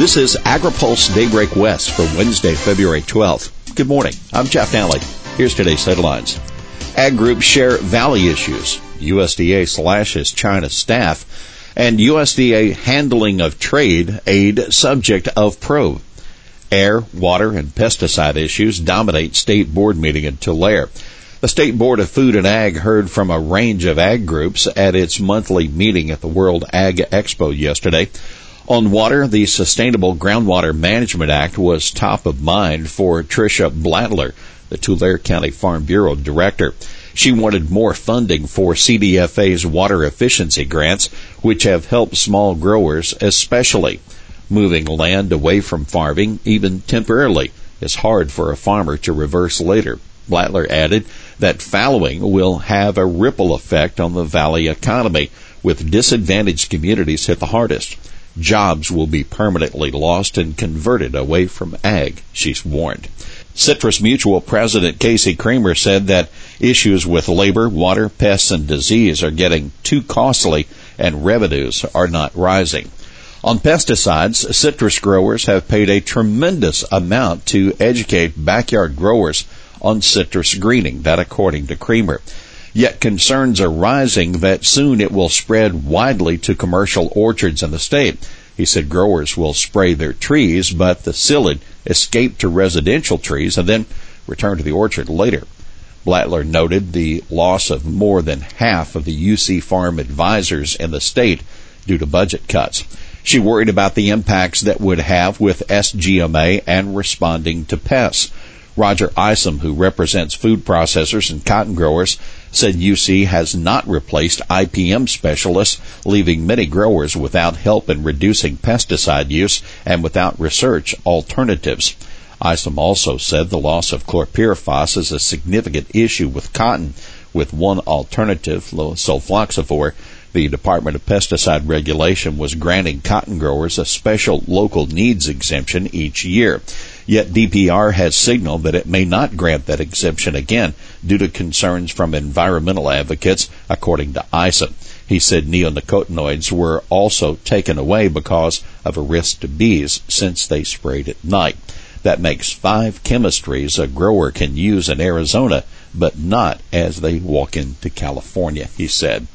This is AgriPulse Daybreak West for Wednesday, February 12th. Good morning. I'm Jeff Nalley. Here's today's headlines. Ag groups share valley issues. USDA slashes China staff and USDA handling of trade aid subject of probe. Air, water, and pesticide issues dominate state board meeting in Tulare. The State Board of Food and Ag heard from a range of ag groups at its monthly meeting at the World Ag Expo yesterday. On water, the Sustainable Groundwater Management Act was top of mind for Tricia Blattler, the Tulare County Farm Bureau director. She wanted more funding for CDFA's water efficiency grants, which have helped small growers especially. Moving land away from farming, even temporarily, is hard for a farmer to reverse later. Blattler added that fallowing will have a ripple effect on the valley economy, with disadvantaged communities hit the hardest. Jobs will be permanently lost and converted away from ag, she's warned. Citrus Mutual President Casey Creamer said that issues with labor, water, pests, and disease are getting too costly and revenues are not rising. On pesticides, citrus growers have paid a tremendous amount to educate backyard growers on citrus greening, that according to Creamer. Yet concerns are rising that soon it will spread widely to commercial orchards in the state. He said growers will spray their trees, but the psyllid escape to residential trees and then return to the orchard later. Blattler noted the loss of more than half of the UC farm advisors in the state due to budget cuts. She worried about the impacts that would have with SGMA and responding to pests. Roger Isom, who represents food processors and cotton growers, said UC has not replaced IPM specialists, leaving many growers without help in reducing pesticide use and without research alternatives. Isom also said the loss of chlorpyrifos is a significant issue with cotton, with one alternative, sulfoxaflor, the Department of Pesticide Regulation was granting cotton growers a special local needs exemption each year. Yet DPR has signaled that it may not grant that exemption again due to concerns from environmental advocates, according to Isom. He said neonicotinoids were also taken away because of a risk to bees since they sprayed at night. That makes five chemistries a grower can use in Arizona, but not as they walk into California, he said.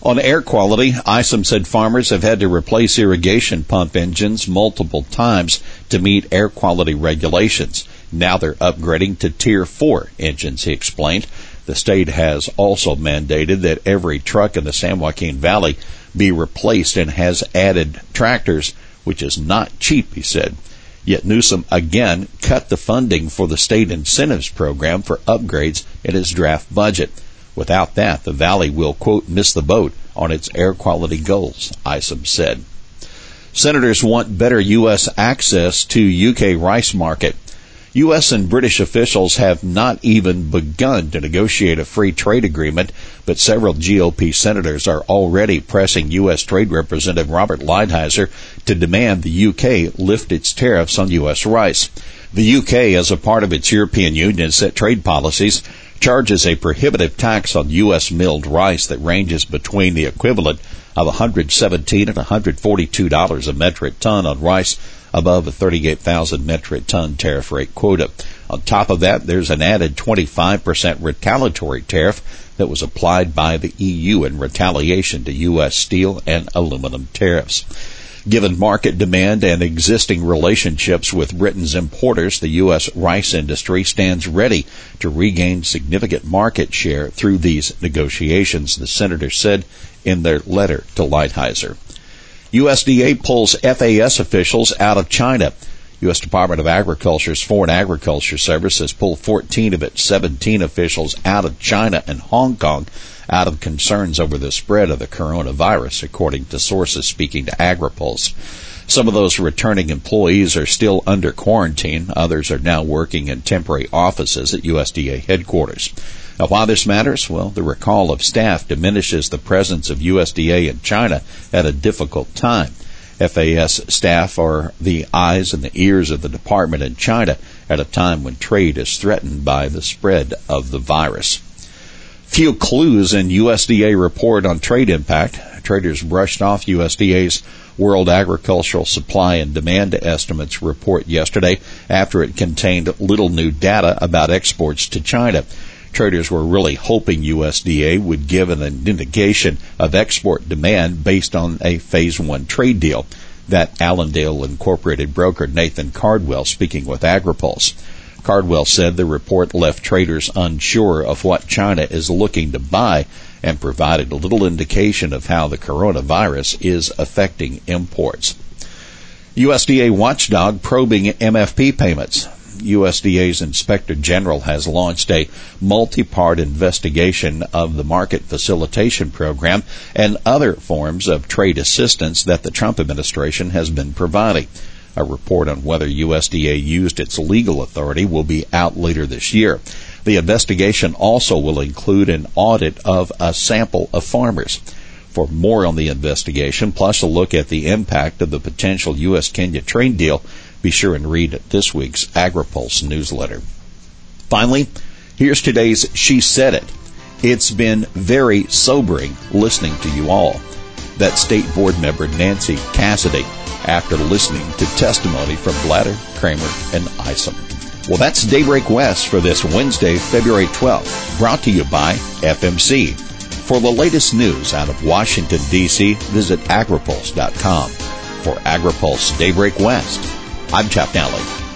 On air quality, Isom said farmers have had to replace irrigation pump engines multiple times to meet air quality regulations. Now they're upgrading to Tier 4 engines, he explained. The state has also mandated that every truck in the San Joaquin Valley be replaced and has added tractors, which is not cheap, he said. Yet Newsom again cut the funding for the state incentives program for upgrades in his draft budget. Without that, the valley will, quote, miss the boat on its air quality goals, Isom said. Senators want better U.S. access to UK rice market. U.S. and British officials have not even begun to negotiate a free trade agreement, but several GOP senators are already pressing U.S. Trade Representative Robert Lighthizer to demand the UK lift its tariffs on U.S. rice. The UK, as a part of its European Union set trade policies, charges a prohibitive tax on U.S. milled rice that ranges between the equivalent of 117 and 142 dollars a metric ton on rice above a 38,000 metric ton tariff rate quota. On top of that, there's an added 25% retaliatory tariff that was applied by the EU in retaliation to U.S. steel and aluminum tariffs. Given market demand and existing relationships with Britain's importers, the U.S. rice industry stands ready to regain significant market share through these negotiations, the senator said in their letter to Lighthizer. USDA pulls FAS officials out of China. U.S. Department of Agriculture's Foreign Agriculture Service has pulled 14 of its 17 officials out of China and Hong Kong out of concerns over the spread of the coronavirus, according to sources speaking to AgriPulse. Some of those returning employees are still under quarantine. Others are now working in temporary offices at USDA headquarters. Now, why this matters? Well, the recall of staff diminishes the presence of USDA in China at a difficult time. FAS staff are the eyes and the ears of the department in China at a time when trade is threatened by the spread of the virus. Few clues in USDA report on trade impact. Traders brushed off USDA's World Agricultural Supply and Demand Estimates report yesterday after it contained little new data about exports to China. Traders were really hoping USDA would give an indication of export demand based on a phase one trade deal. That Allendale Incorporated broker Nathan Cardwell speaking with AgriPulse. Cardwell said the report left traders unsure of what China is looking to buy and provided little indication of how the coronavirus is affecting imports. USDA watchdog probing MFP payments. USDA's Inspector General has launched a multi-part investigation of the market facilitation program and other forms of trade assistance that the Trump administration has been providing. A report on whether USDA used its legal authority will be out later this year. The investigation also will include an audit of a sample of farmers. For more on the investigation, plus a look at the impact of the potential U.S.-Kenya trade deal, be sure and read this week's AgriPulse newsletter. Finally, here's today's She Said It. It's been very sobering listening to you all. That state board member Nancy Cassidy after listening to testimony from Blattler, Creamer, and Isom. Well, that's Daybreak West for this Wednesday, February 12th, brought to you by FMC. For the latest news out of Washington, D.C., visit agripulse.com. For AgriPulse Daybreak West, I'm Jeff Nalley.